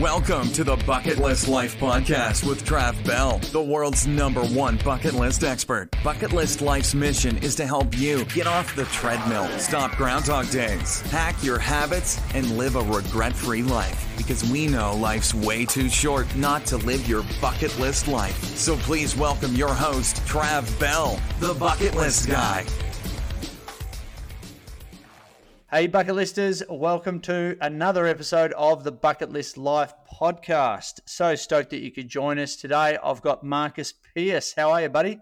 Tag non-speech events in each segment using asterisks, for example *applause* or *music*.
Welcome to the Bucket List Life Podcast with Trav Bell, the world's number one bucket list expert. Bucket List Life's mission is to help you get off the treadmill, stop Groundhog Days, hack your habits, and live a regret free life. Because we know life's way too short not to live your bucket list life. So please welcome your host, Trav Bell, the Bucket List Guy. Hey, bucket listers, welcome to another episode of the Bucket List Life podcast. So stoked that you could join us today. I've got Marcus Pearce. How are you, buddy?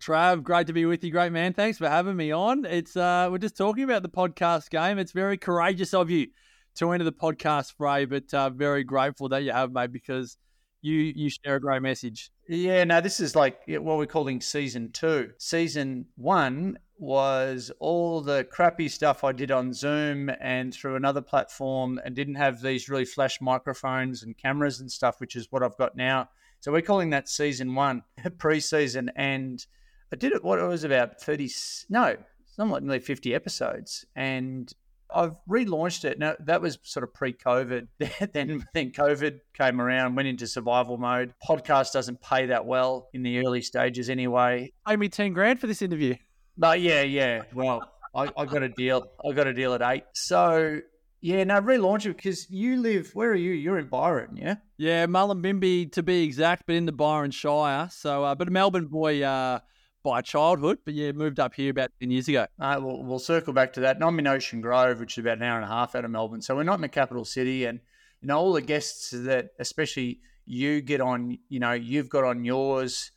Trav, great to be with you, great man. Thanks for having me on. It's uh, we're just talking about the podcast game. It's very courageous of you to enter the podcast fray, but uh, very grateful that you have, mate, because you you share a great message. Yeah, no, this is like what we're calling season two. Season one was all the crappy stuff I did on Zoom and through another platform and didn't have these really flash microphones and cameras and stuff, which is what I've got now. So we're calling that season one, *laughs* pre-season. And I did it, what it was about 30, no, somewhat nearly 50 episodes. And I've relaunched it. Now that was sort of pre-COVID. *laughs* then then COVID came around, went into survival mode. Podcast doesn't pay that well in the early stages anyway. Pay me ten grand for this interview. But yeah, yeah. Well, I, I got a deal. I got a deal at eight. So yeah, no, relaunch it because you live. Where are you? You're in Byron, yeah. Yeah, Mullumbimby to be exact, but in the Byron Shire. So, uh, but a Melbourne boy uh, by childhood. But yeah, moved up here about ten years ago. Uh, we'll, we'll circle back to that. And I'm in Ocean Grove, which is about an hour and a half out of Melbourne. So we're not in the capital city, and you know all the guests that, especially you, get on. You know, you've got on yours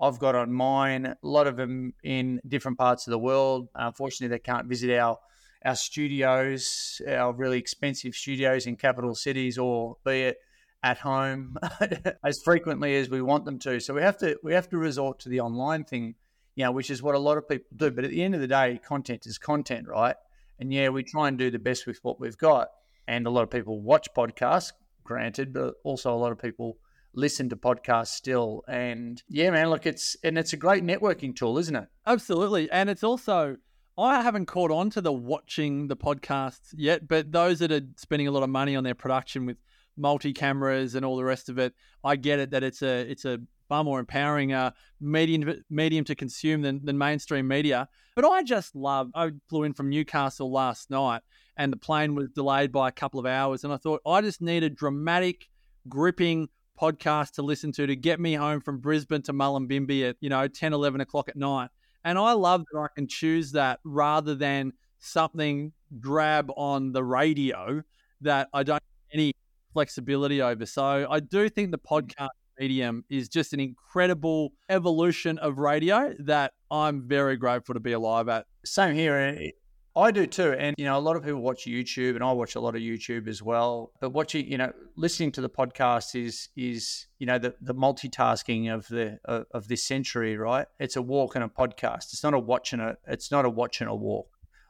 I've got on mine. A lot of them in different parts of the world. Uh, Unfortunately, they can't visit our our studios, our really expensive studios in capital cities, or be it at home *laughs* as frequently as we want them to. So we have to we have to resort to the online thing, you know, which is what a lot of people do. But at the end of the day, content is content, right? And yeah, we try and do the best with what we've got. And a lot of people watch podcasts, granted, but also a lot of people listen to podcasts still. And yeah, man, look, it's and it's a great networking tool, isn't it? Absolutely, and it's also. I haven't caught on to the watching the podcasts yet, but those that are spending a lot of money on their production with multi cameras and all the rest of it, I get it that it's a it's a far more empowering uh, medium medium to consume than, than mainstream media. But I just love. I flew in from Newcastle last night, and the plane was delayed by a couple of hours, and I thought I just need a dramatic, gripping podcast to listen to to get me home from Brisbane to Mullumbimby at, you know, 10, 11 o'clock at night. And I love that I can choose that rather than something grab on the radio that I don't have any flexibility over. So I do think the hmm. podcast medium is just an incredible evolution of radio that I'm very grateful to be alive at. Same here. Eh? I do too. And, you know, a lot of people watch YouTube and I watch a lot of YouTube as well. But watching, you know, listening to the podcast is, is, you know, the, the multitasking of the, of, of this century, right? It's a walk and a podcast. It's not a watch and a, it's not a watch and a walk.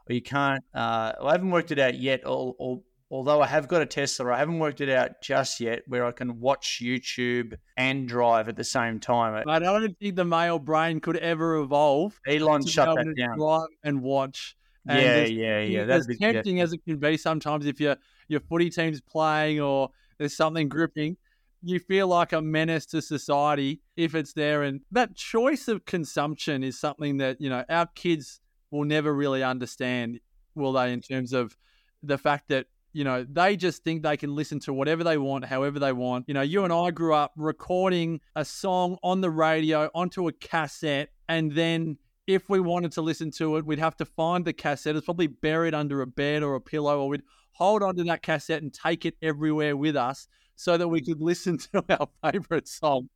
Or you can't, uh, I haven't worked it out yet. Or, or, although I have got a Tesla, I haven't worked it out just yet where I can watch YouTube and drive at the same time. But I don't think the male brain could ever evolve. Elon shut that down. Drive and watch and yeah, yeah, yeah. That's as tempting yeah. as it can be sometimes if your your footy team's playing or there's something gripping, you feel like a menace to society if it's there. And that choice of consumption is something that, you know, our kids will never really understand, will they, in terms of the fact that you know, they just think they can listen to whatever they want, however they want. You know, you and I grew up recording a song on the radio onto a cassette and then if we wanted to listen to it, we'd have to find the cassette. It's probably buried under a bed or a pillow, or we'd hold onto that cassette and take it everywhere with us so that we could *laughs* listen to our favorite song.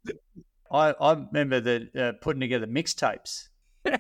I, I remember that uh, putting together mixtapes. *laughs*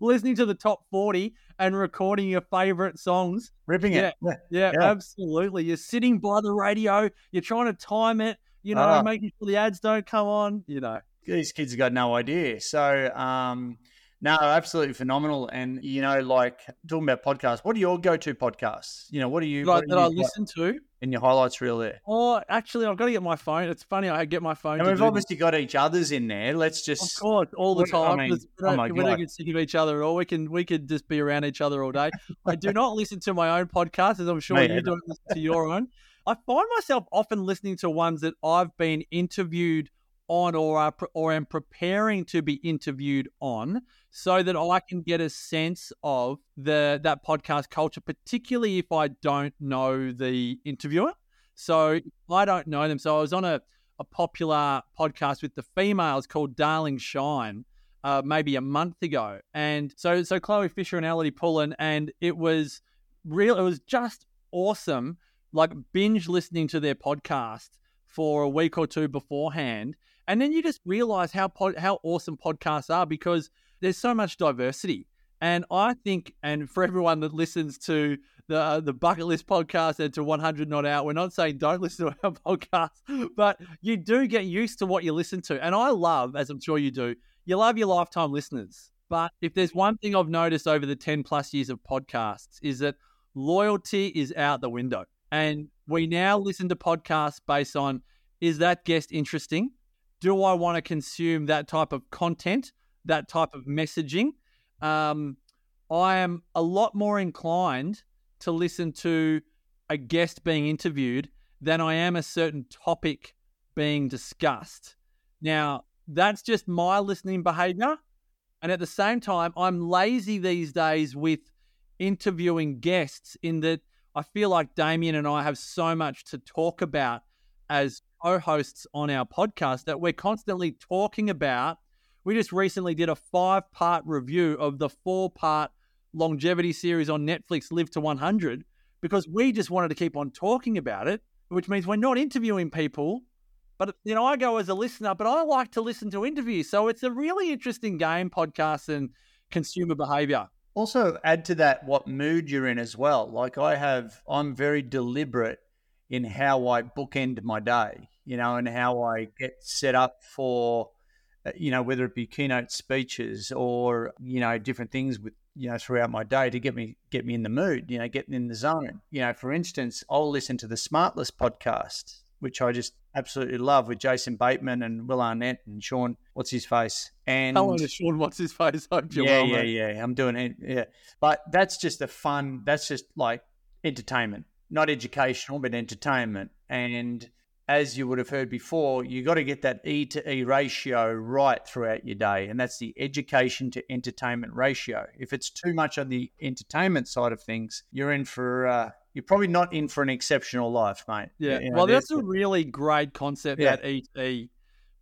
Listening to the top 40 and recording your favorite songs. Ripping it. Yeah, yeah, yeah, absolutely. You're sitting by the radio, you're trying to time it, you know, uh, making sure the ads don't come on, you know these kids have got no idea. So, um, no, absolutely phenomenal. And you know, like talking about podcasts, what are your go-to podcasts? You know, what are you like that I listen to? in your highlights reel there. Oh, actually, I've got to get my phone. It's funny, I get my phone. And we've do this. obviously got each other's in there. Let's Of just course, all the What- I time. we oh don't, my we don't get sick of each other at all. We can we could just be around each other all day. I do not listen to my own podcast, as I'm *laughs* sure Me you don't listen to your own. I find myself often listening to ones that I've been interviewed on or are, or am preparing to be interviewed on, so that I can get a sense of the that podcast culture, particularly if I don't know the interviewer. So I don't know them. So I was on a, a popular podcast with the females called Darling Shine uh, maybe a month ago. And so so Chloe Fisher and Elodie Pullen, and it was real it was just awesome, like binge listening to their podcast for a week or two beforehand. And then you just realize how how awesome podcasts are because there's so much diversity. And I think, and for everyone that listens to the uh, the bucket list podcast and to 100 not out, we're not saying don't *laughs* listen to our podcast, but you do get used to what you listen to. And I love, as I'm sure you do, you love your lifetime listeners. But if there's one thing I've noticed over the 10 plus years of podcasts is that loyalty is out the window. And we now listen to podcasts based on is that guest interesting? Do I want to consume that type of content, that type of messaging? Um, I am a lot more inclined to listen to a guest being interviewed than I am a certain topic being discussed. Now, that's just my listening behavior. And at the same time, I'm lazy these days with interviewing guests in that I feel like Damien and I have so much to talk about as co hosts on our podcast that we're constantly talking about. We just recently did a five part review of the four part longevity series on Netflix, Live to 100, because we just wanted to keep on talking about it, which means we're not interviewing people. But you know, I go as a listener, but I like to listen to interviews. So it's a really interesting game, podcast and consumer behavior. also add to that what mood you're in as well. Like I have, I'm very deliberate in how I bookend my day, you know, and how I get set up for, uh, you know, whether it be keynote speeches or you know different things with you know throughout my day to get me get me in the mood, you know, getting in the zone. You know, for instance, I'll listen to the Smartless podcast, which I just absolutely love with Jason Bateman and Will Arnett and Sean, what's his face, and Hello to Sean, what's his face? You're yeah, yeah, yeah. I'm doing it. Yeah, but that's just a fun. That's just like entertainment, not educational, but entertainment. And as you would have heard before, you got to get that E to E ratio right throughout your day, and that's the education to entertainment ratio. If it's too much on the entertainment side of things, you're in for. Uh, you're probably not in for an exceptional life, mate. Yeah. You know, well, that's a really great concept, Yeah. that ET,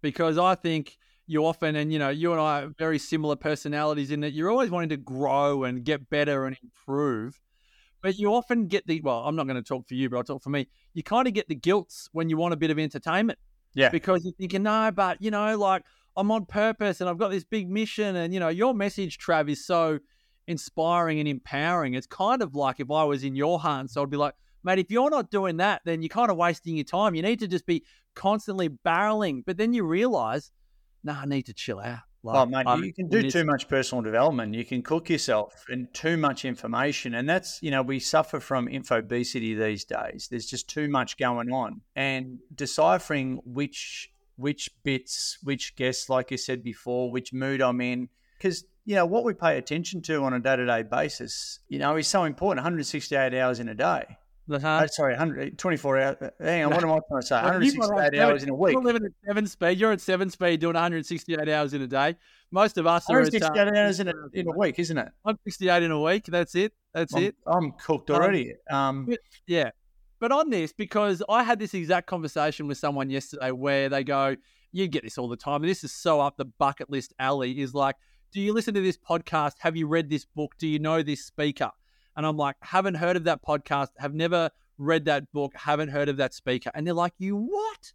because I think you often, and you know, you and I are very similar personalities in that you're always wanting to grow and get better and improve. But you often get the, well, I'm not going to talk for you, but I'll talk for me. You kind of get the guilts when you want a bit of entertainment. Yeah. Because you're thinking, no, but, you know, like I'm on purpose and I've got this big mission. And, you know, your message, Trav, is so inspiring and empowering. It's kind of like if I was in your hands, so I'd be like, mate, if you're not doing that, then you're kind of wasting your time. You need to just be constantly barreling. But then you realize, nah, I need to chill out. Like, Oh, mate, you can do too much personal development. You can cook yourself and too much information. And that's, you know, we suffer from infobesity these days. There's just too much going on. And deciphering which which bits, which guests, like you said before, which mood I'm in. Because, you know, what we pay attention to on a day to day basis, you know, is so important 168 hours in a day. Uh-huh. Oh, sorry, 100, 24 hours. Hang on, what am I trying to say? *laughs* Well, 168 like hours in a week. You're living at seven speed. You're at seven speed doing 168 hours in a day. Most of us are at 168 uh, hours in a, in a week, isn't it? 168 in a week. That's it. That's I'm, it. I'm cooked Um, already. Um, Yeah. But on this, because I had this exact conversation with someone yesterday where they go, you get this all the time. And this is so up the bucket list alley is like, do you listen to this podcast? Have you read this book? Do you know this speaker? And I'm like, haven't heard of that podcast, have never read that book, haven't heard of that speaker. And they're like, you what?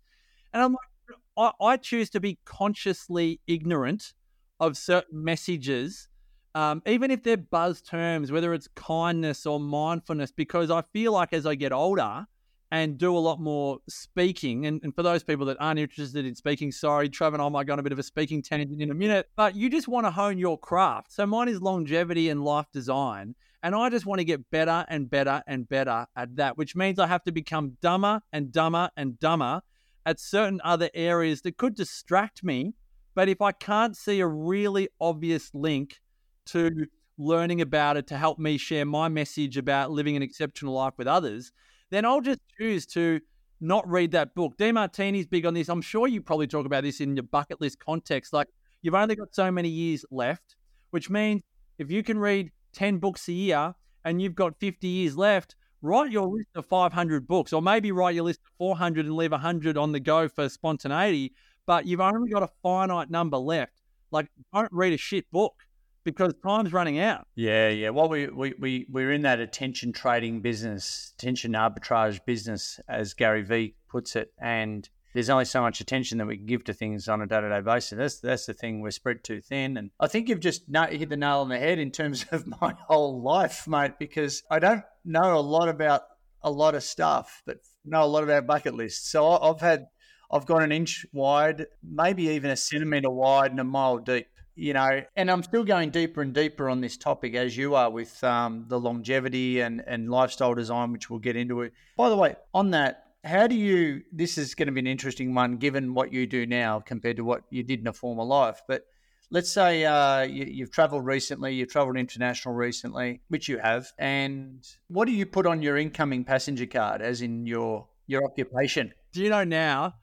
And I'm like, I, I choose to be consciously ignorant of certain messages, um, even if they're buzz terms, whether it's kindness or mindfulness, because I feel like as I get older and do a lot more speaking, and, and for those people that aren't interested in speaking, sorry, Trevor and I might go on a bit of a speaking tangent in a minute, but you just want to hone your craft. So mine is longevity and life design. And I just want to get better and better and better at that, which means I have to become dumber and dumber and dumber at certain other areas that could distract me. But if I can't see a really obvious link to learning about it to help me share my message about living an exceptional life with others, then I'll just choose to not read that book. Demartini's big on this. I'm sure you probably talk about this in your bucket list context. Like you've only got so many years left, which means if you can read 10 books a year and you've got 50 years left, write your list of 500 books, or maybe write your list of 400 and leave 100 on the go for spontaneity. But you've only got a finite number left. Like, don't read a shit book because time's running out. Yeah, yeah. Well, we, we, we, we're in that attention trading business, attention arbitrage business, as Gary Vee puts it. And there's only so much attention that we can give to things on a day to day basis. That's, that's the thing. We're spread too thin. And I think you've just hit the nail on the head in terms *laughs* of my whole life, mate, because I don't know a lot about a lot of stuff, but know a lot about bucket lists. So I've had, I've got an inch wide, maybe even a centimetre wide and a mile deep you know, and I'm still going deeper and deeper on this topic as you are with um, the longevity and, and lifestyle design, which we'll get into it. By the way, on that, how do you? This is going to be an interesting one, given what you do now compared to what you did in a former life. But let's say uh, you, have travelled recently, you've travelled international recently, which you have, and what do you put on your incoming passenger card, as in your your occupation? Do you know now?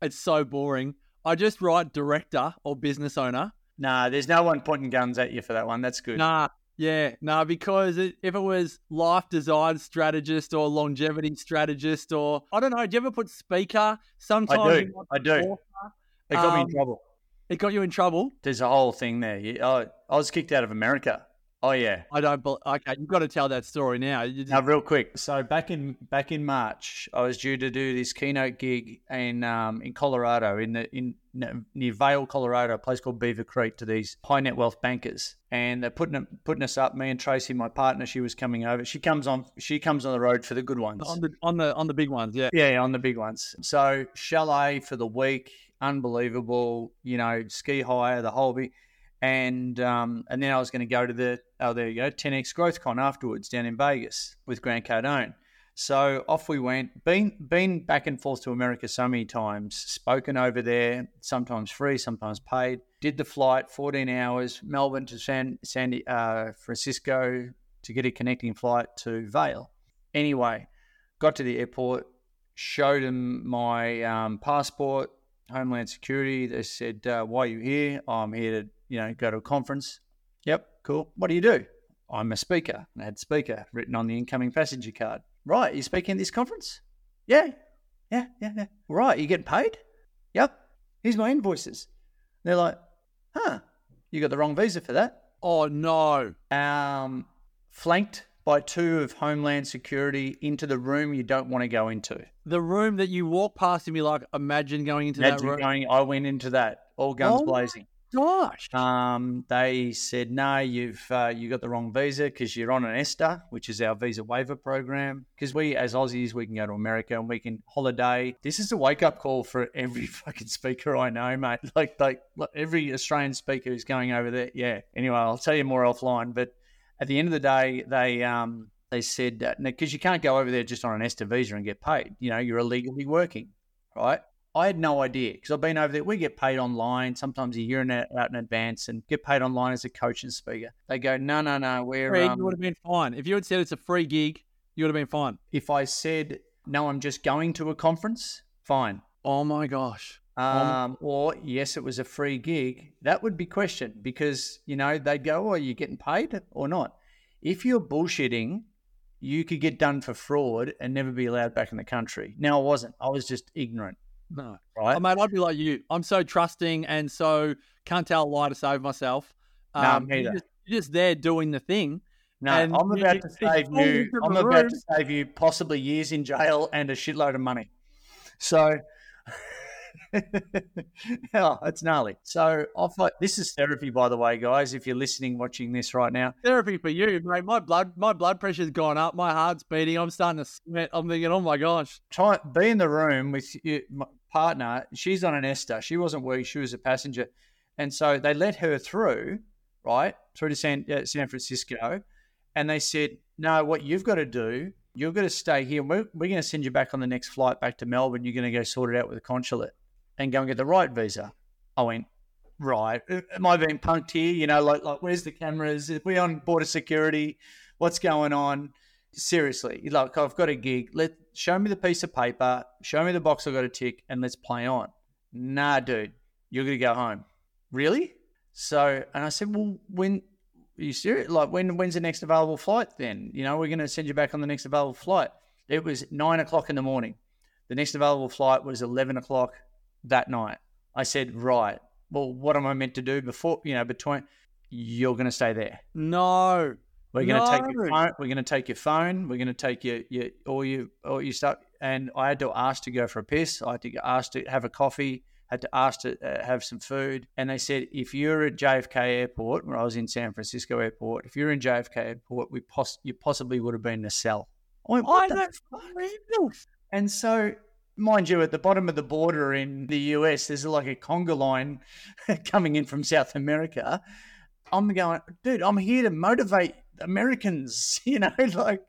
It's so boring. I just write director or business owner Nah, there's no one pointing guns at you for that one. That's good. Nah, yeah, nah, because it, if it was life design strategist or longevity strategist or I don't know, do you ever put speaker? Sometimes I do. I do. It got um, me in um, trouble. It got you in trouble. There's a whole thing there. I, I was kicked out of America. Oh yeah, I don't. Okay, you've got to tell that story now. Just... Now, real quick. So back in back in March, I was due to do this keynote gig in um, in Colorado, in the in near Vail, Colorado, a place called Beaver Creek, to these high net wealth bankers, and they're putting putting us up. Me and Tracy, my partner, she was coming over. She comes on. She comes on the road for the good ones. On the on the on the big ones, yeah. Yeah, on the big ones. So chalet for the week, unbelievable. You know, ski hire, the whole bit and um, and then I was going to go to the oh there you go 10x Growth Con afterwards down in Vegas with Grant Cardone. So off we went. Been been back and forth to America so many times. Spoken over there, sometimes free, sometimes paid. Did the flight, 14 hours, Melbourne to San San uh, Francisco to get a connecting flight to Vail. Anyway, got to the airport, showed them my um, passport, Homeland Security. They said, uh, "Why are you here?" Oh, I'm here to you know, go to a conference. Yep, cool. What do you do? I'm a speaker. I had speaker written on the incoming passenger card. Right, you speaking at this conference? Yeah, yeah, yeah, yeah. Right, you getting paid? Yep. Here's my invoices. They're like, huh, you got the wrong visa for that. Oh no. Um, flanked by two of Homeland Security into the room you don't want to go into. The room that you walk past and be like, imagine going into imagine that room. Going, I went into that, all guns oh blazing gosh. Um, they said, no, you've uh, you got the wrong visa because you're on an ESTA, which is our visa waiver program. Because we, as Aussies, we can go to America and we can holiday. This is a wake up call for every *laughs* fucking speaker I know, mate. Like, like, every Australian speaker who's going over there. Yeah. Anyway, I'll tell you more offline. But at the end of the day, they um, they said because you can't go over there just on an ESTA visa and get paid. You know, you're illegally working, right? I had no idea because I've been over there. We get paid online, sometimes a year in, out in advance, and get paid online as a coach and speaker. They go, no, no, no, we're. Craig, um, you would have been fine if you had said it's a free gig. You would have been fine. If I said no, I'm just going to a conference, fine. Oh my gosh. Um, or yes, it was a free gig. That would be questioned because you know they'd go, "Oh, are you getting paid or not?" If you're bullshitting, you could get done for fraud and never be allowed back in the country. Now I wasn't. I was just ignorant. No. Right? Oh, mate, I'd be like you. I'm so trusting and so can't tell a lie to save myself. Um, no, you're just, you're just, there doing the thing. No, I'm about you, to save you. I'm about room. to save you possibly years in jail and a shitload of money. So *laughs* oh, it's gnarly. So off. This is therapy, by the way, guys. If you're listening, watching this right now, therapy for you, mate. My blood, my blood pressure's gone up. My heart's beating. I'm starting to sweat. I'm thinking, oh my gosh. Try be in the room with your partner. She's on an ESTA. She wasn't working. She was a passenger, and so they let her through, right through to San uh, San Francisco, And they said, no, what you've got to do, you're going to stay here. We're, we're going to send you back on the next flight back to Melbourne. You're going to go sort it out with the consulate and go and get the right visa. I went, right. Am I being punked here? You know, like, like where's the cameras? Are we on border security? What's going on? Seriously, like I've got a gig. Let show me the piece of paper, show me the box I've got to tick, and let's play on. Nah, dude, you're gonna go home. Really? So, and I said, well, when are you serious? Like, when when's the next available flight? Then you know we're going to send you back on the next available flight. It was nine o'clock in the morning. The next available flight was eleven o'clock that night. I said, right. Well, what am I meant to do before? You know, between you're going to stay there. No. We're going to No. take your phone. We're going to take your phone. We're going to take your your all your all your stuff. And I had to ask to go for a piss. I had to ask to have a coffee. Had to ask to uh, have some food. And they said if you're at JFK Airport, where I was in San Francisco Airport, if you're in JFK Airport, we poss- you possibly would have been in a cell. I went, I the don't fuck? And so, mind you, at the bottom of the border in the US, there's like a conga line *laughs* coming in from South America. I'm going, dude, I'm here to motivate Americans, *laughs* you know, like,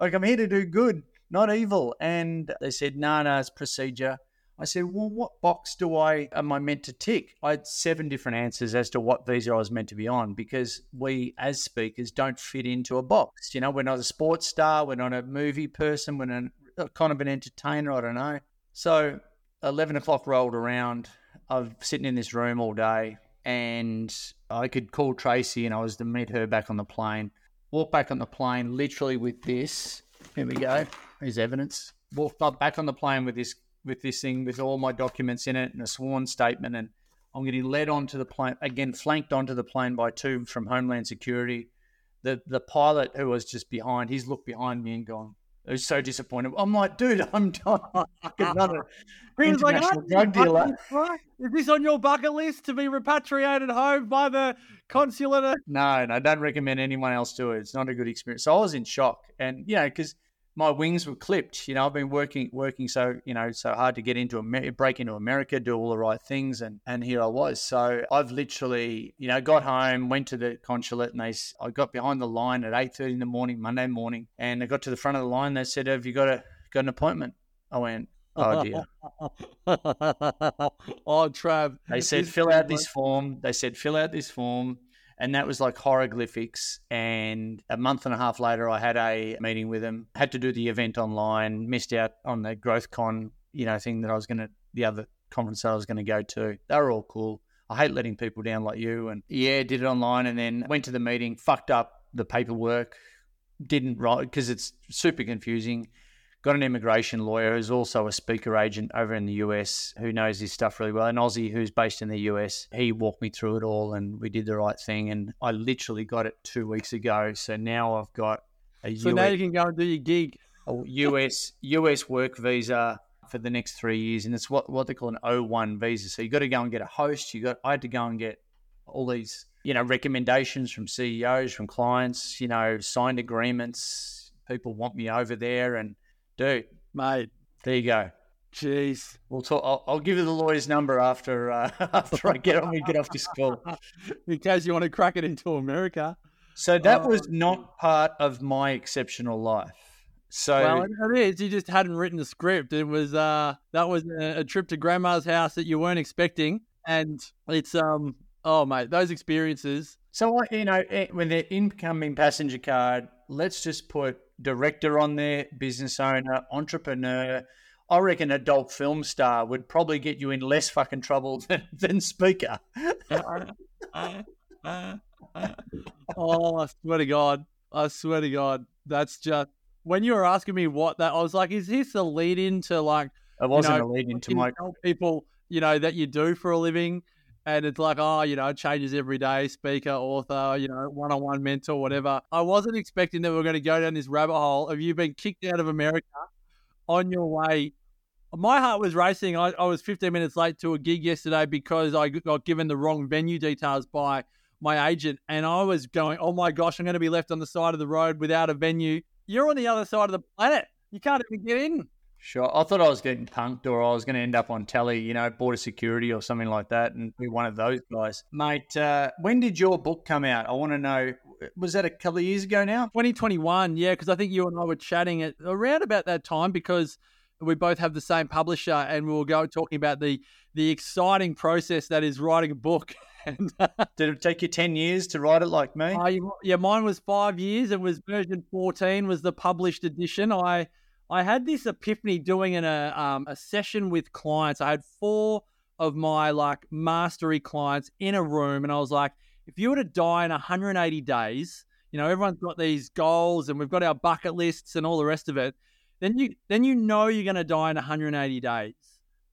like I'm here to do good, not evil. And they said, no, no, it's procedure. I said, well, what box do I am I meant to tick? I had seven different answers as to what visa I was meant to be on because we, as speakers, don't fit into a box. You know, we're not a sports star, we're not a movie person, we're a, uh, kind of an entertainer. I don't know. So, eleven o'clock rolled around. I'm sitting in this room all day, and I could call Tracy, and I was to meet her back on the plane. Walk back on the plane, literally with this. Here we go. Here's evidence. Walked up back on the plane with this with this thing with all my documents in it and a sworn statement and I'm getting led onto the plane again, flanked onto the plane by two from Homeland Security. The the pilot who was just behind, he's looked behind me and gone, he was so disappointed. I'm like, dude, *laughs* I'm not fucking ah, He was like, "Oh, drug dealer. right? Is this on your bucket list to be repatriated home by the consulate? No, no, I don't recommend anyone else do it. It's not a good experience. So I was in shock, and you know, because my wings were clipped. You know, I've been working, working so you know, so hard to get into America, break into America, do all the right things, and and here I was. So I've literally, you know, got home, went to the consulate, and they, I got behind the line at eight thirty in the morning, Monday morning, and I got to the front of the line. They said, "Have you got a got an appointment?" I went, "Oh dear." *laughs* oh, Trav. They said, fill out this form. They said, fill out this form. And that was like hieroglyphics. And a month and a half later, I had a meeting with them, had to do the event online, missed out on the GrowthCon, you know, thing that I was going to, the other conference that I was going to go to. They were all cool. I hate letting people down like you. And yeah, did it online and then went to the meeting, fucked up the paperwork, didn't write because it's super confusing got an immigration lawyer who's also a speaker agent over in the US who knows his stuff really well. An Aussie who's based in the US. He walked me through it all and we did the right thing. And I literally got it two weeks ago. So now I've got a So now you can go and do your gig. a US, US work visa for the next three years. And it's what, what they call an O1 visa. So you got to go and get a host. You got, I had to go and get all these, you know, recommendations from CEOs, from clients, you know, signed agreements. People want me over there and dude, Mate, there you go. jeez. We'll talk. I'll, I'll give you the lawyer's number after uh, *laughs* after I get on. We get off this call. *laughs* In case you want to crack it into America. So that Oh. was not part of my exceptional life. So Well, it is. You just hadn't written the script. It was uh that was a, a trip to grandma's house that you weren't expecting, and it's um oh mate, those experiences. so I, you know, eh, when the incoming passenger card, let's just put director on there, business owner, entrepreneur. I reckon adult film star would probably get you in less fucking trouble *laughs* than, than speaker. Uh, uh, uh, oh, I swear to God, I swear to God, that's just when you were asking me what that, I was like, is this a lead into like It wasn't know, a lead into you my. people, you know, that you do for a living. And it's like, oh, you know, it changes every day, speaker, author, you know, one on one mentor, whatever. I wasn't expecting that we are going to go down this rabbit hole of you being kicked out of America on your way. My heart was racing. I, I was 15 minutes late to a gig yesterday because I got given the wrong venue details by my agent. And I was going, oh my gosh, I'm going to be left on the side of the road without a venue. You're on the other side of the planet. You can't even get in. Sure. I thought I was getting punked or I was going to end up on telly, you know, border security or something like that and be one of those guys. Mate, uh, when did your book come out? I want to know was that a couple of years ago now? 2021, yeah, because I think you and I were chatting at around about that time because we both have the same publisher and we were go talking about the the exciting process that is writing a book. *laughs* and Did it take you 10 years to write it like me? uh, yeah, mine was five years. It was version 14 was the published edition. I I had this epiphany doing in a um, a session with clients. I had four of my like mastery clients in a room, and I was like, if you were to die in 180 days, you know, everyone's got these goals, and we've got our bucket lists and all the rest of it. Then you then you know you're going to die in 180 days.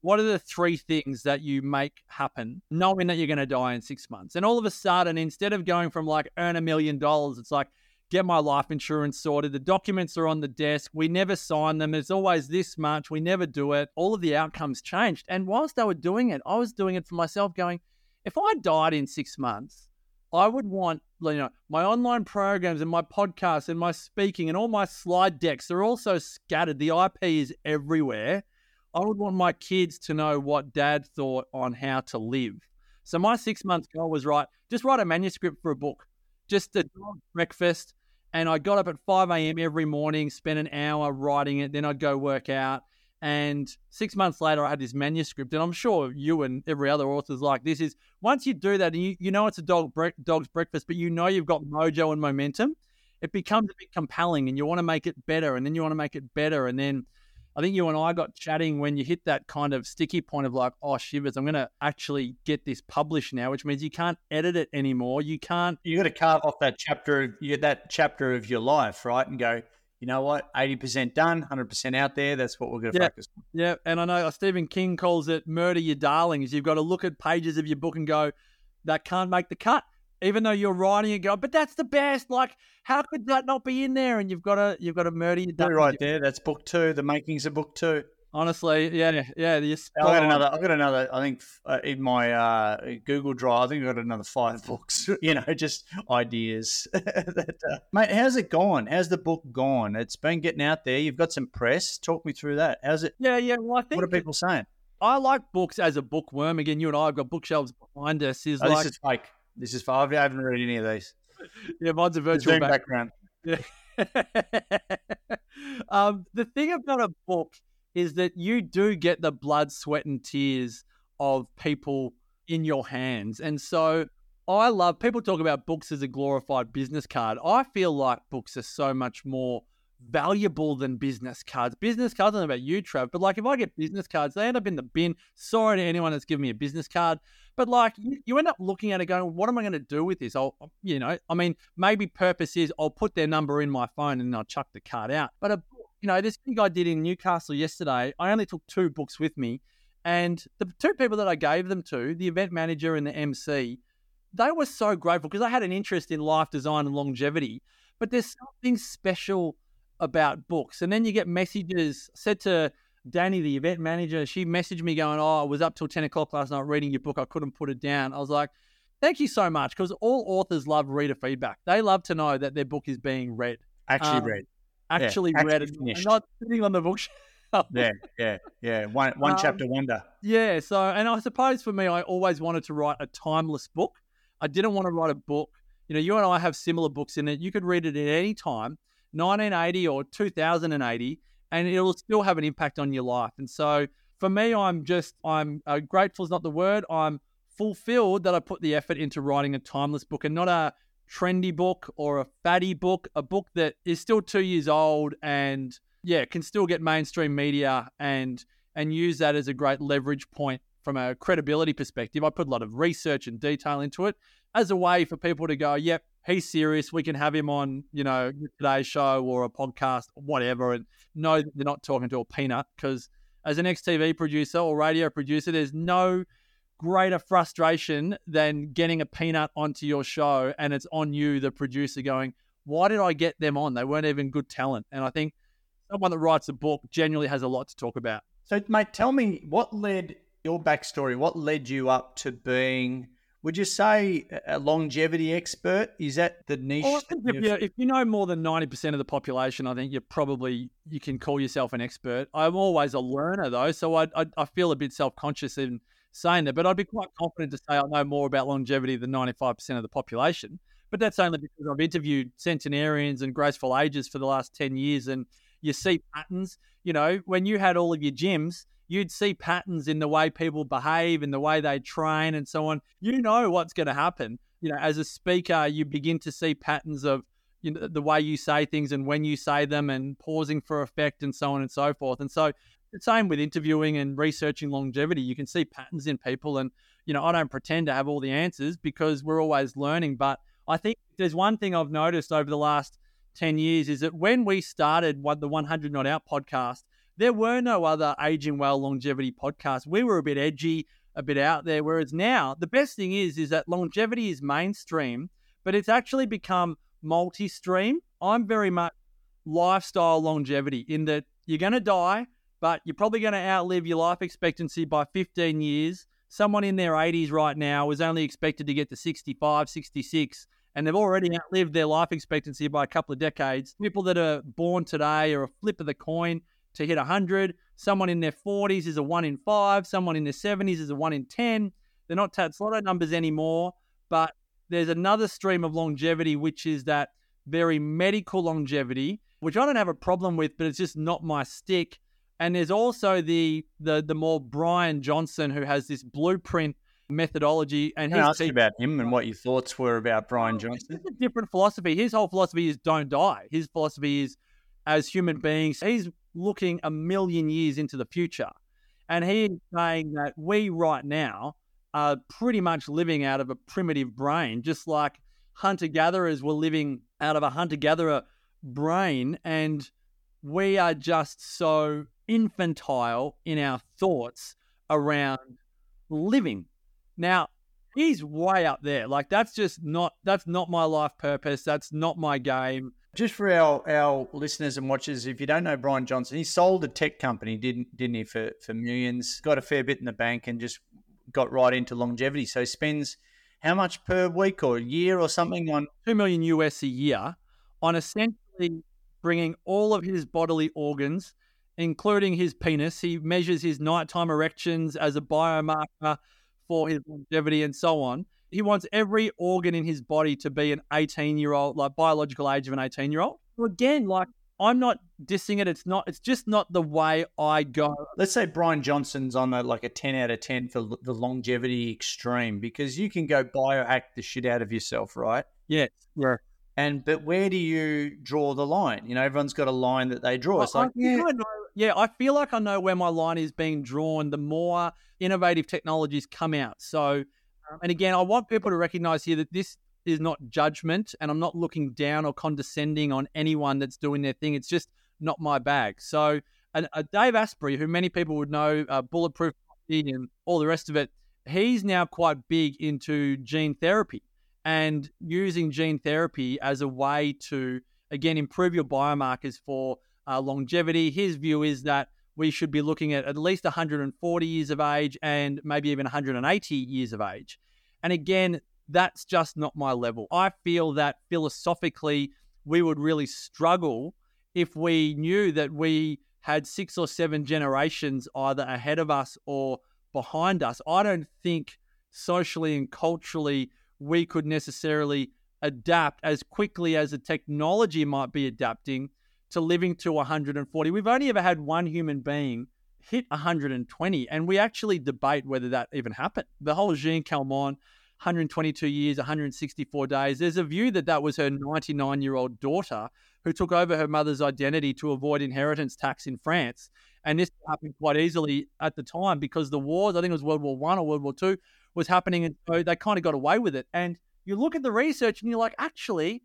What are the three things that you make happen, knowing that you're going to die in six months? And all of a sudden, instead of going from like earn a million dollars, it's like get my life insurance sorted. The documents are on the desk. We never sign them. It's always this much. We never do it. All of the outcomes changed. And whilst they were doing it, I was doing it for myself, going, if I died in six months, I would want, you know, my online programs and my podcasts and my speaking and all my slide decks are also scattered. The IP is everywhere. I would want my kids to know what dad thought on how to live. So my six month goal was right, just write a manuscript for a book, just a breakfast, and I got up at 5 a.m. every morning, spent an hour writing it. Then I'd go work out. And six months later, I had this manuscript. And I'm sure you and every other author's like this is once you do that and you, you know it's a dog bre- dog's breakfast, but you know you've got mojo and momentum, it becomes a bit compelling and you want to make it better. And then you want to make it better. And then I think you and I got chatting when you hit that kind of sticky point of like, oh, shivers, I'm going to actually get this published now, which means you can't edit it anymore. You can't. You got to carve off that chapter, you that chapter of your life, right? And go, you know what, eighty percent done, hundred percent out there. That's what we're going to Yeah. focus on. Yeah. And I know uh, Stephen King calls it murder your darlings. You've got to look at pages of your book and go, that can't make the cut. Even though you're writing and go, but that's the best. Like, how could that not be in there? And you've got to, you've got to murder your darlings. right there. That's book two. The makings of book two. Honestly, yeah, yeah. You're I got on. another. I got another. I think uh, in my uh, Google Drive, I think I got another five *laughs* books. *laughs* You know, just ideas. *laughs* that, uh, mate, how's it gone? How's the book gone? It's been getting out there. You've got some press. Talk me through that. How's it? Yeah, yeah. Well, I think What are people saying? I like books as a bookworm. Again, you and I have got bookshelves behind us. Is Oh, like, this is fake. This is. Fine. I haven't read any of these. yeah, mine's a virtual back- background. *laughs* um, the thing about a book is that you do get the blood, sweat, and tears of people in your hands. And so I love people talk about books as a glorified business card. I feel like books are so much more valuable than business cards. Business cards, I don't know about you, Trav, but like if I get business cards, they end up in the bin. Sorry to anyone that's given me a business card. But like you, end up looking at it going, what am I going to do with this? I'll, you know, I mean, maybe purpose is I'll put their number in my phone and I'll chuck the card out. But a you know, this thing I did in Newcastle yesterday, I only took two books with me. And the two people that I gave them to, the event manager and the MC, they were so grateful because I had an interest in life design and longevity. But there's something special about books. And then you get messages said to Danny, the event manager, she messaged me going, Oh, I was up till 10 o'clock last night reading your book. I couldn't put it down. I was like, Thank you so much. Because all authors love reader feedback. They love to know that their book is being read, Actually Um, read. actually actually read, and finished. not sitting on the bookshelf. Yeah, yeah, yeah. One one Um, chapter wonder. Yeah. So, and I suppose for me, I always wanted to write a timeless book. I didn't want to write a book. You know, you and I have similar books in it. You could read it at any time, 1980 or 2080, and it'll still have an impact on your life. And so for me, I'm just, I'm uh, grateful is not the word. I'm fulfilled that I put the effort into writing a timeless book and not a trendy book or a fatty book, a book that is still two years old and yeah, can still get mainstream media and and use that as a great leverage point from a credibility perspective. I put a lot of research and detail into it as a way for people to go, yep, he's serious. We can have him on, you know, today's show or a podcast, or whatever, and know that they're not talking to a peanut. Because as an ex TV producer or radio producer, there's no greater frustration than getting a peanut onto your show and it's on you, the producer, going, why did I get them on? They weren't even good talent. And I think someone that writes a book generally has a lot to talk about. So, mate, tell me what led your backstory. What led you up to being? Would you say a longevity expert? Is that the oh, niche? Well, if, you, if you know more than ninety percent of the population, I think you're probably you can call yourself an expert. I'm always a learner though, so I I, I feel a bit self conscious in saying that, but I'd be quite confident to say I know more about longevity than ninety five percent of the population. But that's only because I've interviewed centenarians and graceful ages for the last 10 years and you see patterns. You know, when you had all of your gyms, you'd see patterns in the way people behave, in the way they train, and so on. You know what's going to happen. You know, as a speaker, you begin to see patterns of you know, the way you say things and when you say them, and pausing for effect, and so on and so forth. And so, the same with interviewing and researching longevity. You can see patterns in people, and you know, I don't pretend to have all the answers because we're always learning. But I think there's one thing I've noticed over the last 10 years is that when we started what the 100 Not Out podcast, there were no other aging well longevity podcasts. We were a bit edgy, a bit out there. Whereas now, the best thing is, is that longevity is mainstream, but it's actually become multi-stream. I'm very much lifestyle longevity in that you're going to die, but you're probably going to outlive your life expectancy by 15 years. Someone in their 80s right now is only expected to get to 65, 66 and they've already outlived their life expectancy by a couple of decades. People that are born today are a flip of the coin to hit 100. Someone in their 40s is a 1 in 5. Someone in their 70s is a 1 in 10. They're not TATS numbers anymore, but there's another stream of longevity, which is that very medical longevity, which I don't have a problem with, but it's just not my stick. And there's also the the the more Brian Johnson who has this blueprint methodology. And he asked you about him and what your thoughts were about Brian Johnson. It's a different philosophy. His whole philosophy is don't die. His philosophy is as human beings, he's looking a million years into the future. And he's saying that we right now are pretty much living out of a primitive brain, just like hunter gatherers were living out of a hunter gatherer brain. And we are just so infantile in our thoughts around living now, he's way up there. Like that's just not that's not my life purpose. That's not my game. Just for our, our listeners and watchers, if you don't know Brian Johnson, he sold a tech company, didn't didn't he, for, for millions, got a fair bit in the bank and just got right into longevity. So spends how much per week or year or something on two million US a year on essentially bringing all of his bodily organs, including his penis. He measures his nighttime erections as a biomarker for his longevity and so on. He wants every organ in his body to be an 18 year old, like biological age of an 18 year old. So again, like I'm not dissing it. It's not. It's just not the way I go. Let's say Brian Johnson's on a, like a ten out of ten for the longevity extreme because you can go biohack the shit out of yourself, right? Yes. Yeah. And but where do you draw the line? You know, everyone's got a line that they draw. It's like, yeah. I know, yeah, I feel like I know where my line is being drawn. The more innovative technologies come out. So, and again, I want people to recognize here that this is not judgment, and I'm not looking down or condescending on anyone that's doing their thing. It's just not my bag. So, and, uh, Dave Asprey, who many people would know, uh, Bulletproof and all the rest of it, he's now quite big into gene therapy and using gene therapy as a way to, again, improve your biomarkers for uh, longevity. His view is that we should be looking at at least 140 years of age and maybe even 180 years of age. And again, that's just not my level. I feel that philosophically, we would really struggle if we knew that we had six or seven generations either ahead of us or behind us. I don't think socially and culturally we could necessarily adapt as quickly as the technology might be adapting to living to 140. We've only ever had one human being hit 120, and we actually debate whether that even happened. The whole Jeanne Calment, 122 years, 164 days. There's a view that that was her 99 year old daughter who took over her mother's identity to avoid inheritance tax in France. And this happened quite easily at the time because the wars, I think it was World War One or World War Two, was happening, and so they kind of got away with it. And you look at the research, and you're like, actually,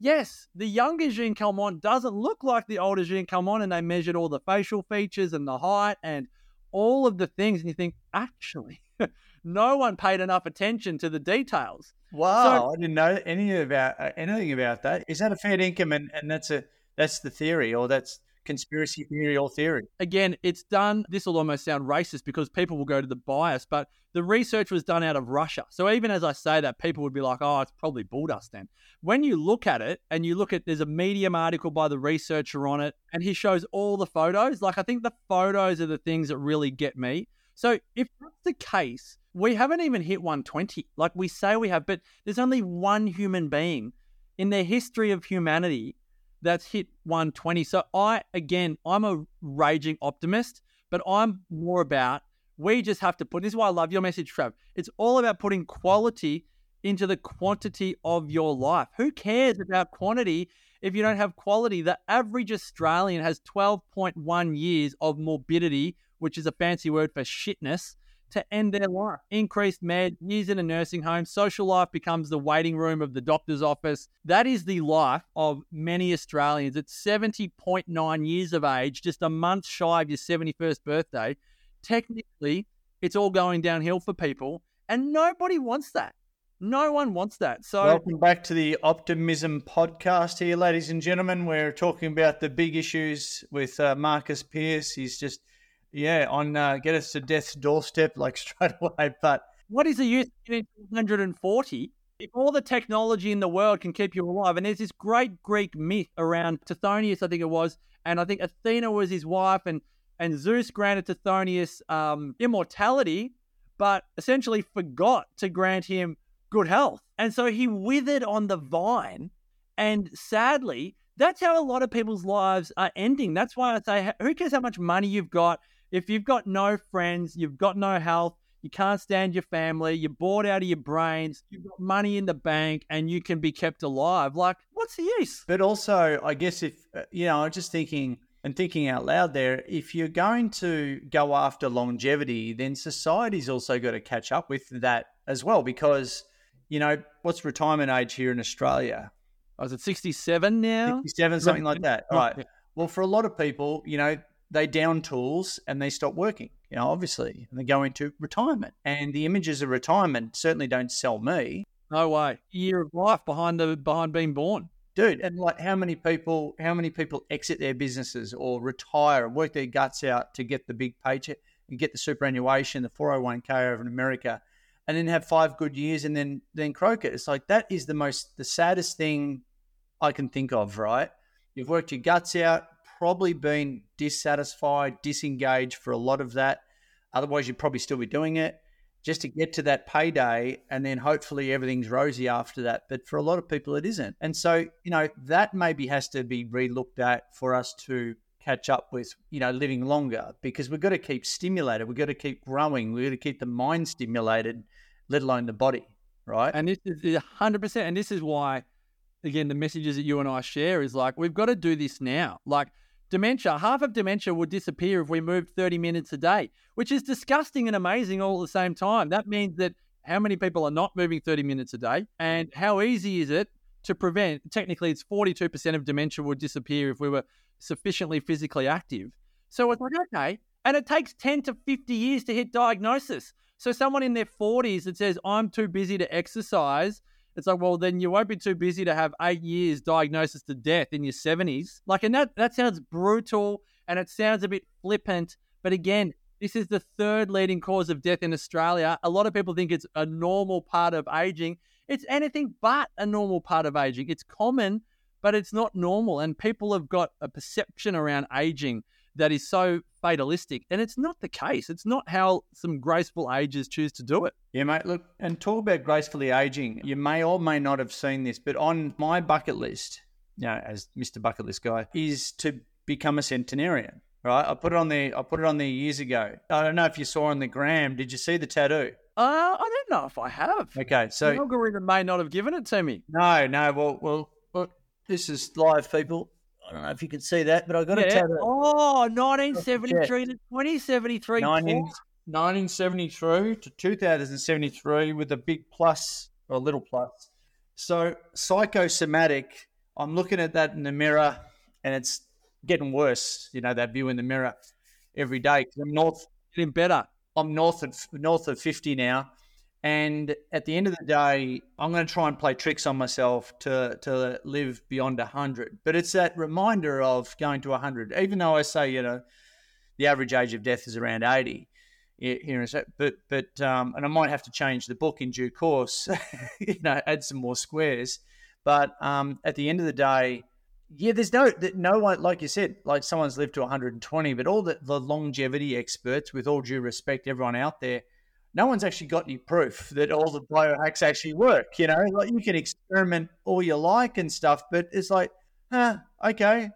yes, the younger Jeanne Calment doesn't look like the older Jeanne Calment, and they measured all the facial features and the height and all of the things, and you think, actually, *laughs* no one paid enough attention to the details. Wow, so, I didn't know any about uh, anything about that. Is that a fair income, and, and that's a that's the theory, or that's conspiracy theory or theory. Again, it's done. This will almost sound racist because people will go to the bias, but the research was done out of Russia. So even as I say that, people would be like, oh, it's probably bulldust then. When you look at it and you look at, there's a Medium article by the researcher on it, and he shows all the photos. Like, I think the photos are the things that really get me. So if that's the case, we haven't even hit 120 like we say we have, but there's only one human being in the history of humanity that's hit 120. So I, again, I'm a raging optimist, but I'm more about we just have to put this is why I love your message, Trav. It's all about putting quality into the quantity of your life. Who cares about quantity if you don't have quality? The average Australian has 12.1 years of morbidity, which is a fancy word for shitness, to end their life. Increased med, years in a nursing home, social life becomes the waiting room of the doctor's office. That is the life of many Australians at 70.9 years of age, just a month shy of your 71st birthday. Technically, it's all going downhill for people, and nobody wants that. No one wants that. So, welcome back to the Optimism podcast here, ladies and gentlemen. We're talking about the big issues with uh, Marcus Pearce. He's just, yeah, on uh, get us to death's doorstep like *laughs* straight away. But what is the use of 140 if all the technology in the world can keep you alive? And there's this great Greek myth around Tithonus, I think it was, and I think Athena was his wife, and and Zeus granted Tithonus um, immortality, but essentially forgot to grant him good health. And so he withered on the vine. And sadly, that's how a lot of people's lives are ending. That's why I say, who cares how much money you've got? If you've got no friends, you've got no health, you can't stand your family, you're bored out of your brains, you've got money in the bank, and you can be kept alive. Like, what's the use? But also, I guess if, uh, you know, I'm just thinking and thinking out loud there, if you're going to go after longevity, then society's also got to catch up with that as well because you know, what's retirement age here in Australia? I was at 67 now? 67, something like that. All right. Well, for a lot of people, you know, they down tools and they stop working, you know, obviously, and they go into retirement. And the images of retirement certainly don't sell me. No way. Year of life behind the behind being born. Dude, and like how many people how many people exit their businesses or retire and work their guts out to get the big paycheck and get the superannuation, the 401k over in America and then have five good years and then then croak it. It's like that is the most the saddest thing I can think of, right? You've worked your guts out, probably been dissatisfied, disengaged for a lot of that. Otherwise, you'd probably still be doing it just to get to that payday and then hopefully everything's rosy after that. But for a lot of people, it isn't. And so, you know, that maybe has to be relooked at for us to catch up with, you know, living longer because we've got to keep stimulated. We've got to keep growing. We've got to keep the mind stimulated let alone the body, right? And this is 100%. And this is why, again, the messages that you and I share is like, we've got to do this now. Like, dementia, half of dementia would disappear if we moved 30 minutes a day, which is disgusting and amazing all at the same time. That means that how many people are not moving 30 minutes a day? And how easy is it to prevent? Technically, it's 42% of dementia would disappear if we were sufficiently physically active. So it's like, okay. And it takes 10 to 50 years to hit diagnosis. So someone in their 40s that says, I'm too busy to exercise, it's like, well, then you won't be too busy to have eight years diagnosis to death in your 70s. Like, and that, that sounds brutal and it sounds a bit flippant. But again, this is the third leading cause of death in Australia. A lot of people think it's a normal part of aging. It's anything but a normal part of aging. It's common, but it's not normal. And people have got a perception around aging that is so fatalistic. And it's not the case. It's not how some graceful ages choose to do it. Yeah, mate. Look, and talk about gracefully aging. You may or may not have seen this, but on my bucket list, you know, as Mr. Bucket List guy, is to become a centenarian. Right, I put it on there. I put it on there years ago. I don't know if you saw on the gram. Did you see the tattoo? Uh, I don't know if I have. Okay, so the algorithm may not have given it to me. No, no. Well, well, look, this is live, people. I don't know if you can see that, but I got yeah. a tattoo. Oh, 1973 to 2073. 19, 1973 to 2073 with a big plus or a little plus. So psychosomatic, I'm looking at that in the mirror and it's getting worse, you know, that view in the mirror every day. I'm north getting better. I'm north of north of 50 now and at the end of the day, I'm going to try and play tricks on myself to to live beyond 100. But it's that reminder of going to 100. Even though I say, you know, the average age of death is around 80 here in but but um, and I might have to change the book in due course, *laughs* you know, add some more squares. But um, at the end of the day, Yeah, there's no no one like you said, like someone's lived to 120, but all the, the longevity experts, with all due respect, everyone out there, no one's actually got any proof that all the biohacks actually work. You know, like you can experiment all you like and stuff, but it's like, huh, okay,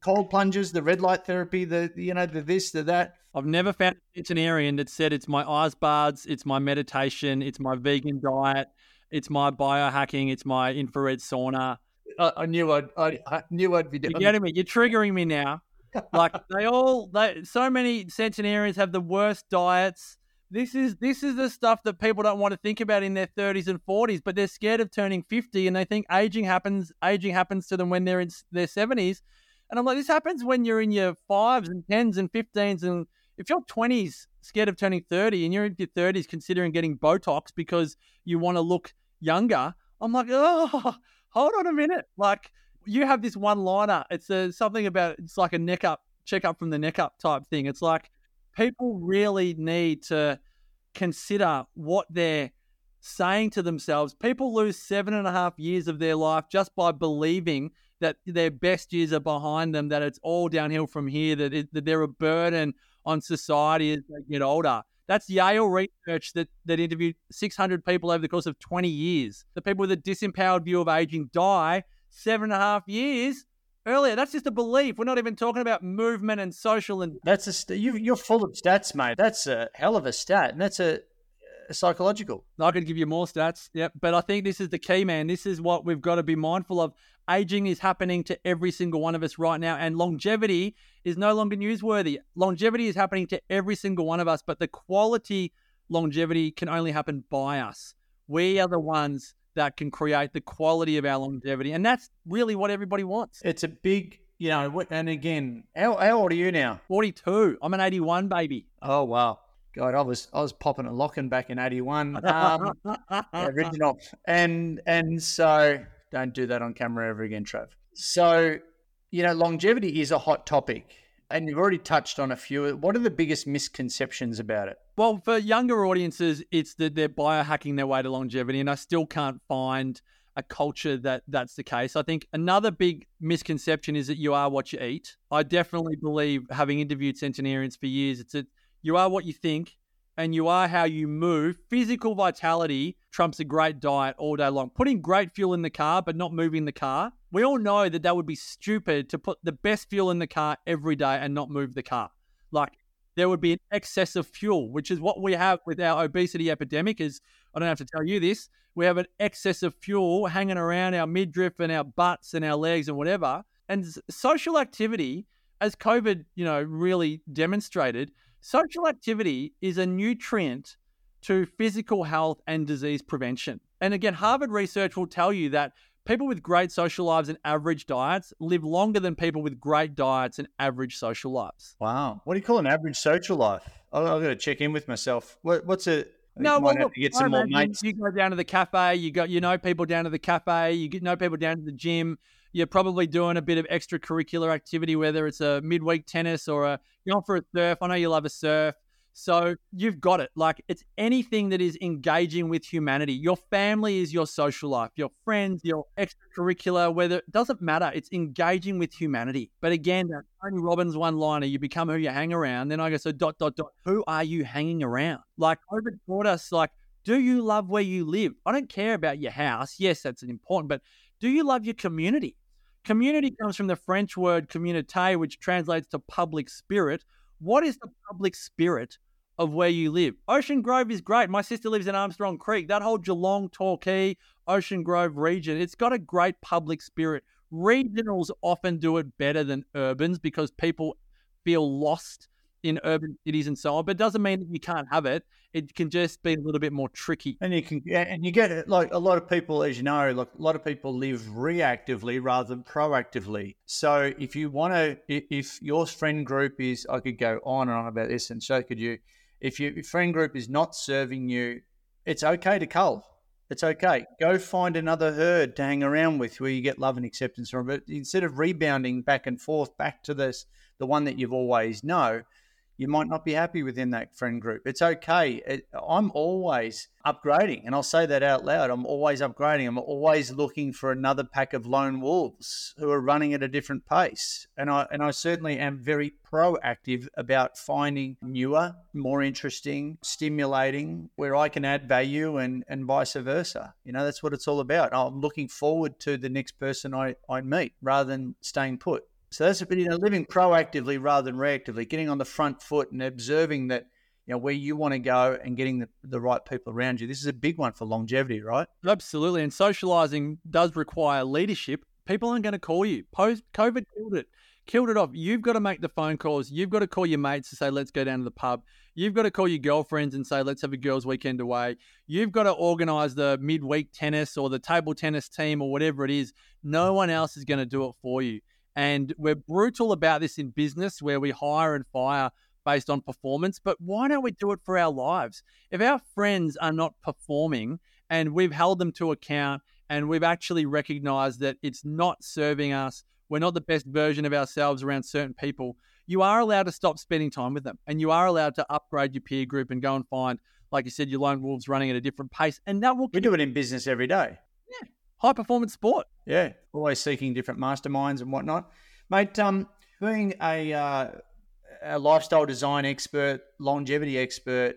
cold plunges, the red light therapy, the you know, the this, the that. I've never found a centenarian that said it's my eyes bars, it's my meditation, it's my vegan diet, it's my biohacking, it's my infrared sauna. I, I knew I'd, I, I knew I'd be doing. You're getting me? You're triggering me now. *laughs* Like they all, they so many centenarians have the worst diets. This is this is the stuff that people don't want to think about in their 30s and 40s, but they're scared of turning 50 and they think aging happens. Aging happens to them when they're in their 70s, and I'm like, this happens when you're in your fives and tens and 15s, and if you're 20s scared of turning 30 and you're in your 30s considering getting Botox because you want to look younger, I'm like, oh, hold on a minute. Like you have this one liner. It's a, something about it's like a neck up check up from the neck up type thing. It's like people really need to consider what they're saying to themselves. People lose seven and a half years of their life just by believing that their best years are behind them, that it's all downhill from here, that, it, that they're a burden on society as they get older. That's Yale research that, that interviewed 600 people over the course of 20 years. The people with a disempowered view of aging die seven and a half years earlier. That's just a belief. We're not even talking about movement and social and. That's a st- you, you're full of stats, mate. That's a hell of a stat, and that's a, a psychological. I could give you more stats. Yep, but I think this is the key, man. This is what we've got to be mindful of. Aging is happening to every single one of us right now, and longevity is no longer newsworthy. Longevity is happening to every single one of us, but the quality longevity can only happen by us. We are the ones that can create the quality of our longevity. And that's really what everybody wants. It's a big, you know, and again, how, how old are you now? 42. I'm an 81 baby. Oh, wow. God, I was I was popping and locking back in '81, um, *laughs* original, and and so don't do that on camera ever again, Trav. So, you know, longevity is a hot topic, and you've already touched on a few. What are the biggest misconceptions about it? Well, for younger audiences, it's that they're biohacking their way to longevity, and I still can't find a culture that that's the case. I think another big misconception is that you are what you eat. I definitely believe, having interviewed centenarians for years, it's that you are what you think and you are how you move. Physical vitality trumps a great diet all day long. Putting great fuel in the car, but not moving the car. We all know that that would be stupid to put the best fuel in the car every day and not move the car. Like there would be an excess of fuel, which is what we have with our obesity epidemic. Is I don't have to tell you this. We have an excess of fuel hanging around our midriff and our butts and our legs and whatever. And social activity, as COVID, you know, really demonstrated, social activity is a nutrient to physical health and disease prevention. And again, Harvard research will tell you that people with great social lives and average diets live longer than people with great diets and average social lives. Wow. What do you call an average social life? I've got to check in with myself. What, what's it? No, well, look, get some more mates. You go down to the cafe. You got you know people down to the cafe. You get know people down to the gym. You're probably doing a bit of extracurricular activity, whether it's a midweek tennis or a you're on for a surf. I know you love a surf. So you've got it. Like it's anything that is engaging with humanity. Your family is your social life, your friends, your extracurricular, whether it doesn't matter. It's engaging with humanity. But again, that Tony Robbins one liner, you become who you hang around. Then I go, so dot, dot, dot. Who are you hanging around? Like COVID taught us, like, do you love where you live? I don't care about your house. Yes, that's important, but do you love your community? Community comes from the French word communauté, which translates to public spirit. What is the public spirit of where you live. Ocean Grove is great. My sister lives in Armstrong Creek. That whole Geelong, Torquay, Ocean Grove region, it's got a great public spirit. Regionals often do it better than urbans because people feel lost in urban cities and so on. But it doesn't mean that you can't have it. It can just be a little bit more tricky. And you can, and you get it like a lot of people, as you know, like a lot of people live reactively rather than proactively. So if you want to, if your friend group is, I could go on and on about this, and so could you if your friend group is not serving you, it's okay to cull. It's okay. Go find another herd to hang around with where you get love and acceptance from. But instead of rebounding back and forth back to this, the one that you've always know, you might not be happy within that friend group. It's okay. It, I'm always upgrading, and I'll say that out loud. I'm always upgrading. I'm always looking for another pack of lone wolves who are running at a different pace, and I and I certainly am very proactive about finding newer, more interesting, stimulating, where I can add value, and and vice versa. You know, that's what it's all about. I'm looking forward to the next person I I meet rather than staying put. So that's a bit, you know, living proactively rather than reactively, getting on the front foot and observing that, you know, where you want to go and getting the, the right people around you. This is a big one for longevity, right? Absolutely. And socializing does require leadership. People aren't going to call you. Post COVID killed it. Killed it off. You've got to make the phone calls. You've got to call your mates to say, let's go down to the pub. You've got to call your girlfriends and say, let's have a girls' weekend away. You've got to organize the midweek tennis or the table tennis team or whatever it is. No one else is going to do it for you. And we're brutal about this in business where we hire and fire based on performance. But why don't we do it for our lives? If our friends are not performing and we've held them to account and we've actually recognized that it's not serving us, we're not the best version of ourselves around certain people, you are allowed to stop spending time with them and you are allowed to upgrade your peer group and go and find, like you said, your lone wolves running at a different pace. And that will. We do it in business every day high performance sport. Yeah, always seeking different masterminds and whatnot, mate. Um, being a, uh, a lifestyle design expert, longevity expert,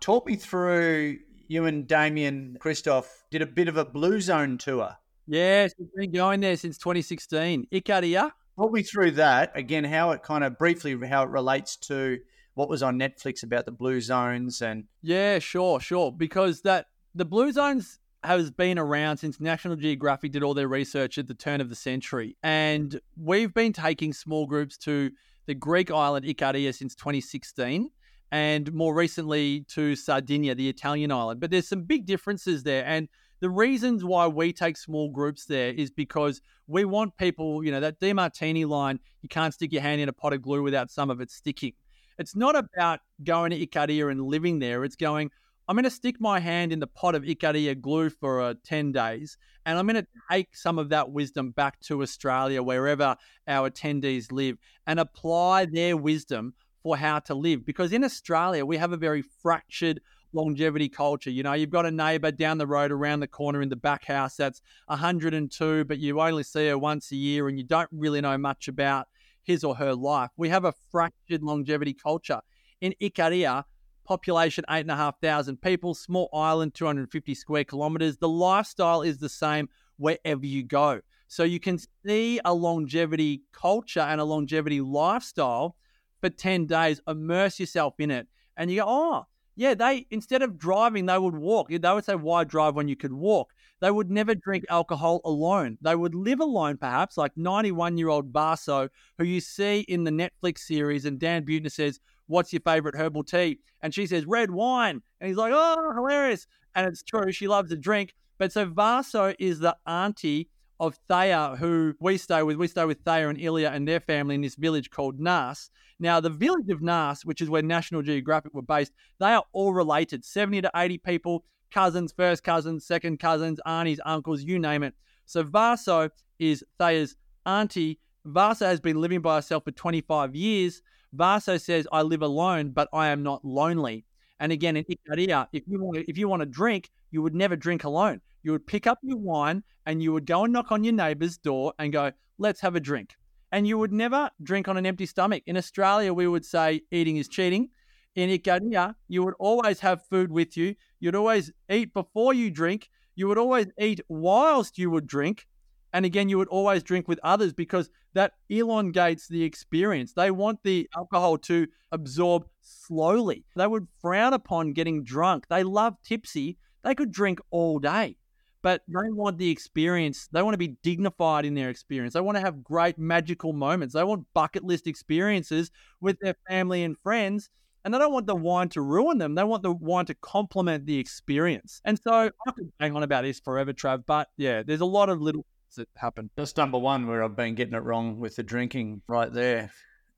talk me through. You and Damian Kristof did a bit of a blue zone tour. Yes, we've been going there since 2016. Ikaria. Talk me through that again. How it kind of briefly how it relates to what was on Netflix about the blue zones and yeah, sure, sure. Because that the blue zones has been around since National Geographic did all their research at the turn of the century. And we've been taking small groups to the Greek island Ikaria since 2016 and more recently to Sardinia, the Italian island. But there's some big differences there. And the reasons why we take small groups there is because we want people, you know, that Demartini line, you can't stick your hand in a pot of glue without some of it sticking. It's not about going to Ikaria and living there. It's going, I'm going to stick my hand in the pot of Ikaria glue for uh, 10 days, and I'm going to take some of that wisdom back to Australia, wherever our attendees live, and apply their wisdom for how to live. Because in Australia, we have a very fractured longevity culture. You know, you've got a neighbor down the road around the corner in the back house that's 102, but you only see her once a year and you don't really know much about his or her life. We have a fractured longevity culture. In Ikaria, population 8,500 people, small island, 250 square kilometers. The lifestyle is the same wherever you go. So you can see a longevity culture and a longevity lifestyle for 10 days, immerse yourself in it. And you go, oh, yeah, they, instead of driving, they would walk. They would say, why drive when you could walk? They would never drink alcohol alone. They would live alone, perhaps, like 91 year old Vaso, who you see in the Netflix series. And Dan Buettner says, What's your favorite herbal tea? And she says, Red wine. And he's like, Oh, hilarious. And it's true. She loves a drink. But so Vaso is the auntie of Thea, who we stay with. We stay with Thea and Ilya and their family in this village called Nas. Now, the village of Nas, which is where National Geographic were based, they are all related 70 to 80 people, cousins, first cousins, second cousins, aunties, uncles, you name it. So Vaso is Thea's auntie. Vaso has been living by herself for 25 years. Vaso says, I live alone, but I am not lonely. And again, in Ikaria, uh, if you want to, if you want to drink, you would never drink alone. You would pick up your wine and you would go and knock on your neighbor's door and go, let's have a drink. And you would never drink on an empty stomach. In Australia, we would say eating is cheating. In Ikaria, you would always have food with you. You'd always eat before you drink. You would always eat whilst you would drink. And again, you would always drink with others because that elongates the experience. They want the alcohol to absorb slowly. They would frown upon getting drunk. They love tipsy. They could drink all day, but they want the experience. They want to be dignified in their experience. They want to have great magical moments. They want bucket list experiences with their family and friends. And they don't want the wine to ruin them. They want the wine to complement the experience. And so I could hang on about this forever, Trav. But yeah, there's a lot of little that happen. That's number one where I've been getting it wrong with the drinking right there.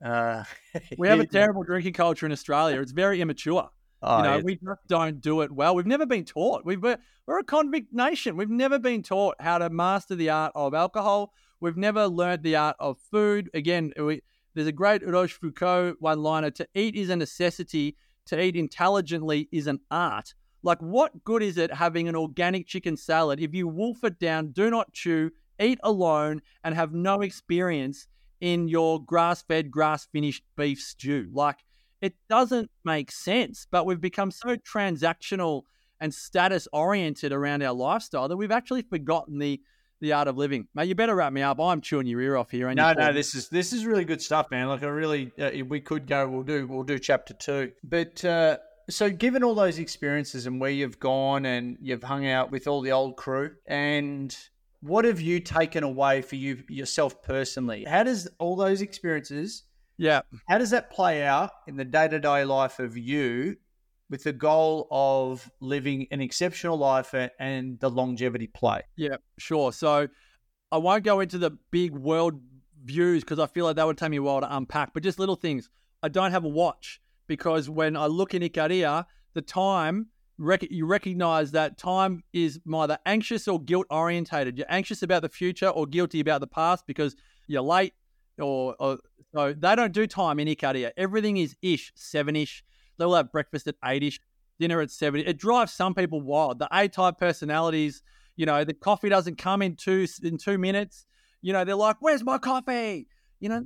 Uh, *laughs* we have a terrible drinking culture in Australia. It's very immature. Oh, you know, yeah. we just don't do it well. We've never been taught. We've, we're, we're a convict nation. We've never been taught how to master the art of alcohol. We've never learned the art of food. Again, we, There's a great Rochefoucauld one liner to eat is a necessity, to eat intelligently is an art. Like, what good is it having an organic chicken salad if you wolf it down, do not chew, eat alone, and have no experience in your grass fed, grass finished beef stew? Like, it doesn't make sense, but we've become so transactional and status oriented around our lifestyle that we've actually forgotten the the art of living. Mate, you better wrap me up. I'm chewing your ear off here. no, no, this is this is really good stuff, man. Like I really, uh, we could go. We'll do we'll do chapter two. But uh, so, given all those experiences and where you've gone and you've hung out with all the old crew, and what have you taken away for you yourself personally? How does all those experiences? Yeah. How does that play out in the day to day life of you with the goal of living an exceptional life and the longevity play. Yeah, sure. So I won't go into the big world views because I feel like that would take me a while to unpack, but just little things. I don't have a watch because when I look in Ikaria, the time rec- you recognize that time is either anxious or guilt orientated. You're anxious about the future or guilty about the past because you're late or, or so they don't do time in Ikaria. Everything is ish, seven ish. They'll have breakfast at 8ish, dinner at 7. It drives some people wild. The A-type personalities, you know, the coffee doesn't come in two in 2 minutes. You know, they're like, "Where's my coffee?" You know.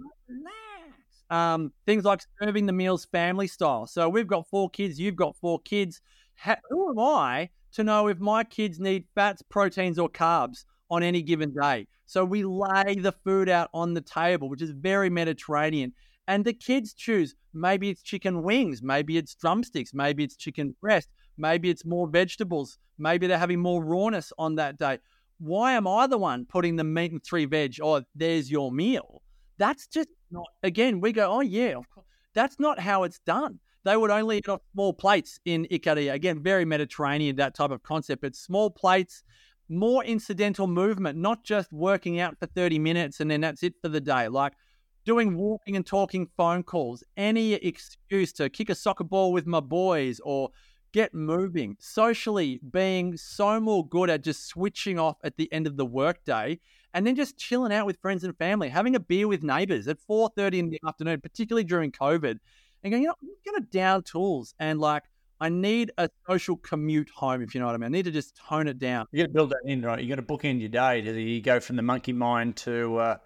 Um, things like serving the meals family style. So we've got four kids, you've got four kids. How, who am I to know if my kids need fats, proteins, or carbs on any given day? So we lay the food out on the table, which is very Mediterranean. And the kids choose maybe it's chicken wings, maybe it's drumsticks, maybe it's chicken breast, maybe it's more vegetables, maybe they're having more rawness on that day. Why am I the one putting the meat and three veg? Oh, there's your meal. That's just not, again, we go, oh, yeah. That's not how it's done. They would only eat off small plates in Ikaria. Again, very Mediterranean, that type of concept. But small plates, more incidental movement, not just working out for 30 minutes and then that's it for the day. Like doing walking and talking phone calls, any excuse to kick a soccer ball with my boys or get moving. Socially, being so more good at just switching off at the end of the workday and then just chilling out with friends and family, having a beer with neighbors at 4.30 in the afternoon, particularly during COVID, and going, you know, I'm going to down tools and like, I need a social commute home, if you know what I mean. I need to just tone it down. You got to build that in, right? You got to book in your day. Do you go from the monkey mind to uh,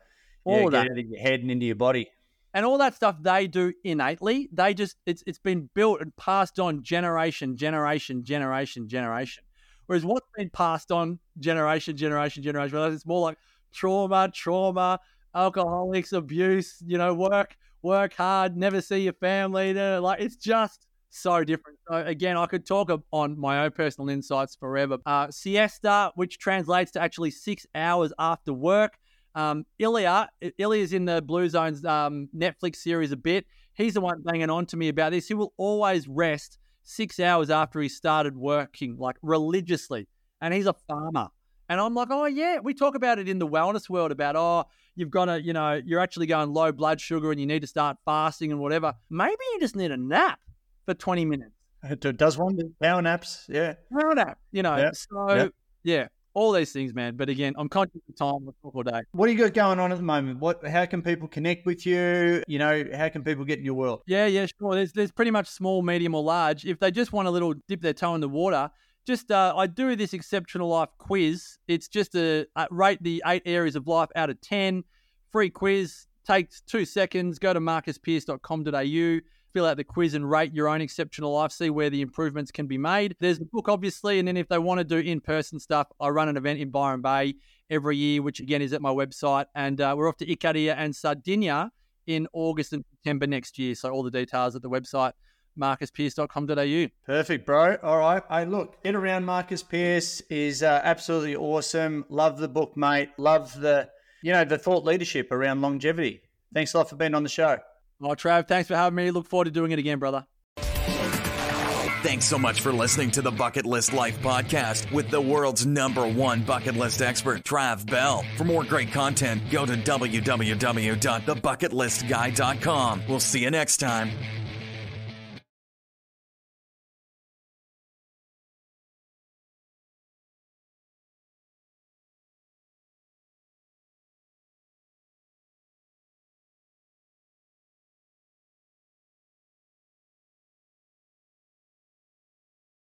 all yeah, of that. into your head and into your body. And all that stuff they do innately. They just it's it's been built and passed on generation, generation, generation, generation. Whereas what's been passed on generation, generation, generation, it's more like trauma, trauma, alcoholics, abuse, you know, work, work hard, never see your family. Like it's just so different. So again, I could talk on my own personal insights forever. Uh, siesta, which translates to actually six hours after work. Um, Ilya, Ilya's in the Blue Zones um, Netflix series a bit. He's the one banging on to me about this. He will always rest six hours after he started working, like religiously. And he's a farmer. And I'm like, oh, yeah, we talk about it in the wellness world about, oh, you've got to, you know, you're actually going low blood sugar and you need to start fasting and whatever. Maybe you just need a nap for 20 minutes. Uh, it does one power naps, yeah. Power nap, you know. Yep. So, yep. yeah, all these things, man. But again, I'm conscious of time. All day. What do you got going on at the moment? What? How can people connect with you? You know, how can people get in your world? Yeah, yeah, sure. There's there's pretty much small, medium, or large. If they just want a little dip their toe in the water, just uh, I do this exceptional life quiz. It's just a, a rate the eight areas of life out of ten. Free quiz takes two seconds. Go to marcuspearce.com.au fill out the quiz and rate your own exceptional life, see where the improvements can be made. There's the book, obviously, and then if they want to do in person stuff, I run an event in Byron Bay every year, which again is at my website. And uh, we're off to Icaria and Sardinia in August and September next year. So all the details at the website marcuspearce.com.au. Perfect, bro. All right. Hey, look, Get Around Marcus Pearce is uh, absolutely awesome. Love the book, mate. Love the, you know, the thought leadership around longevity. Thanks a lot for being on the show. Oh, Trav, thanks for having me. Look forward to doing it again, brother. Thanks so much for listening to the Bucket List Life podcast with the world's number one bucket list expert, Trav Bell. For more great content, go to www.thebucketlistguy.com. We'll see you next time.